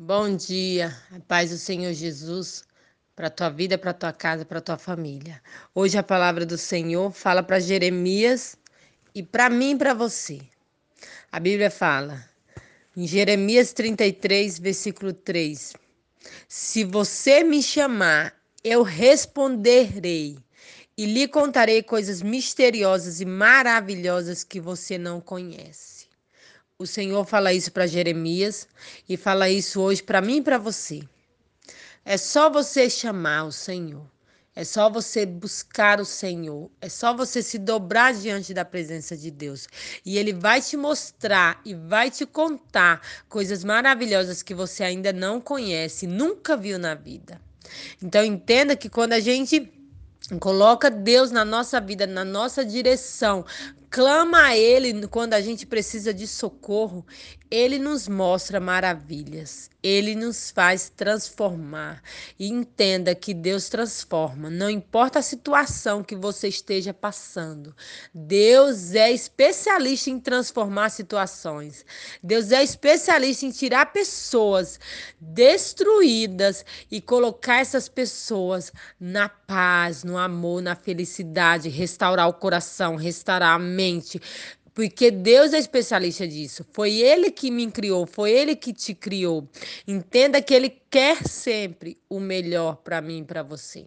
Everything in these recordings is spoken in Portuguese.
Bom dia, a paz do Senhor Jesus para tua vida, para tua casa, para tua família. Hoje a palavra do Senhor fala para Jeremias e para mim para você. A Bíblia fala em Jeremias 33, versículo 3: Se você me chamar, eu responderei e lhe contarei coisas misteriosas e maravilhosas que você não conhece. O Senhor fala isso para Jeremias e fala isso hoje para mim e para você. É só você chamar o Senhor. É só você buscar o Senhor. É só você se dobrar diante da presença de Deus. E Ele vai te mostrar e vai te contar coisas maravilhosas que você ainda não conhece, nunca viu na vida. Então entenda que quando a gente Coloca Deus na nossa vida, na nossa direção. Clama a Ele quando a gente precisa de socorro. Ele nos mostra maravilhas. Ele nos faz transformar. E entenda que Deus transforma. Não importa a situação que você esteja passando. Deus é especialista em transformar situações. Deus é especialista em tirar pessoas destruídas e colocar essas pessoas na paz, no amor, na felicidade, restaurar o coração, restaurar a mente, porque Deus é especialista disso. Foi Ele que me criou, foi Ele que te criou. Entenda que Ele quer sempre o melhor para mim e para você.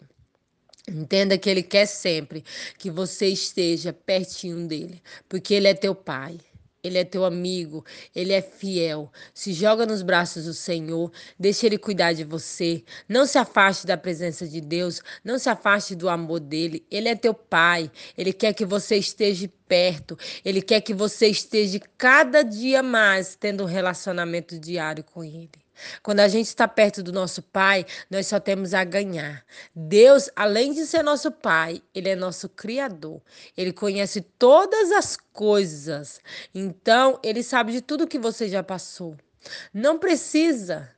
Entenda que Ele quer sempre que você esteja pertinho dele, porque Ele é teu Pai. Ele é teu amigo, ele é fiel. Se joga nos braços do Senhor, deixa ele cuidar de você. Não se afaste da presença de Deus, não se afaste do amor dele. Ele é teu pai, ele quer que você esteja perto, ele quer que você esteja cada dia mais tendo um relacionamento diário com ele. Quando a gente está perto do nosso Pai, nós só temos a ganhar. Deus, além de ser nosso Pai, Ele é nosso Criador. Ele conhece todas as coisas. Então, Ele sabe de tudo que você já passou. Não precisa.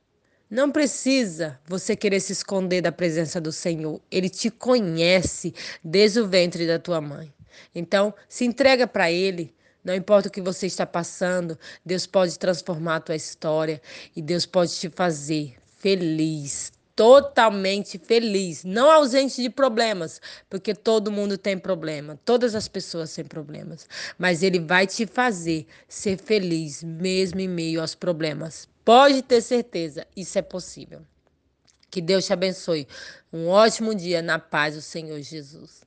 Não precisa você querer se esconder da presença do Senhor. Ele te conhece desde o ventre da tua mãe. Então, se entrega para Ele. Não importa o que você está passando, Deus pode transformar a tua história e Deus pode te fazer feliz, totalmente feliz, não ausente de problemas, porque todo mundo tem problema, todas as pessoas têm problemas, mas ele vai te fazer ser feliz mesmo em meio aos problemas. Pode ter certeza, isso é possível. Que Deus te abençoe. Um ótimo dia na paz do Senhor Jesus.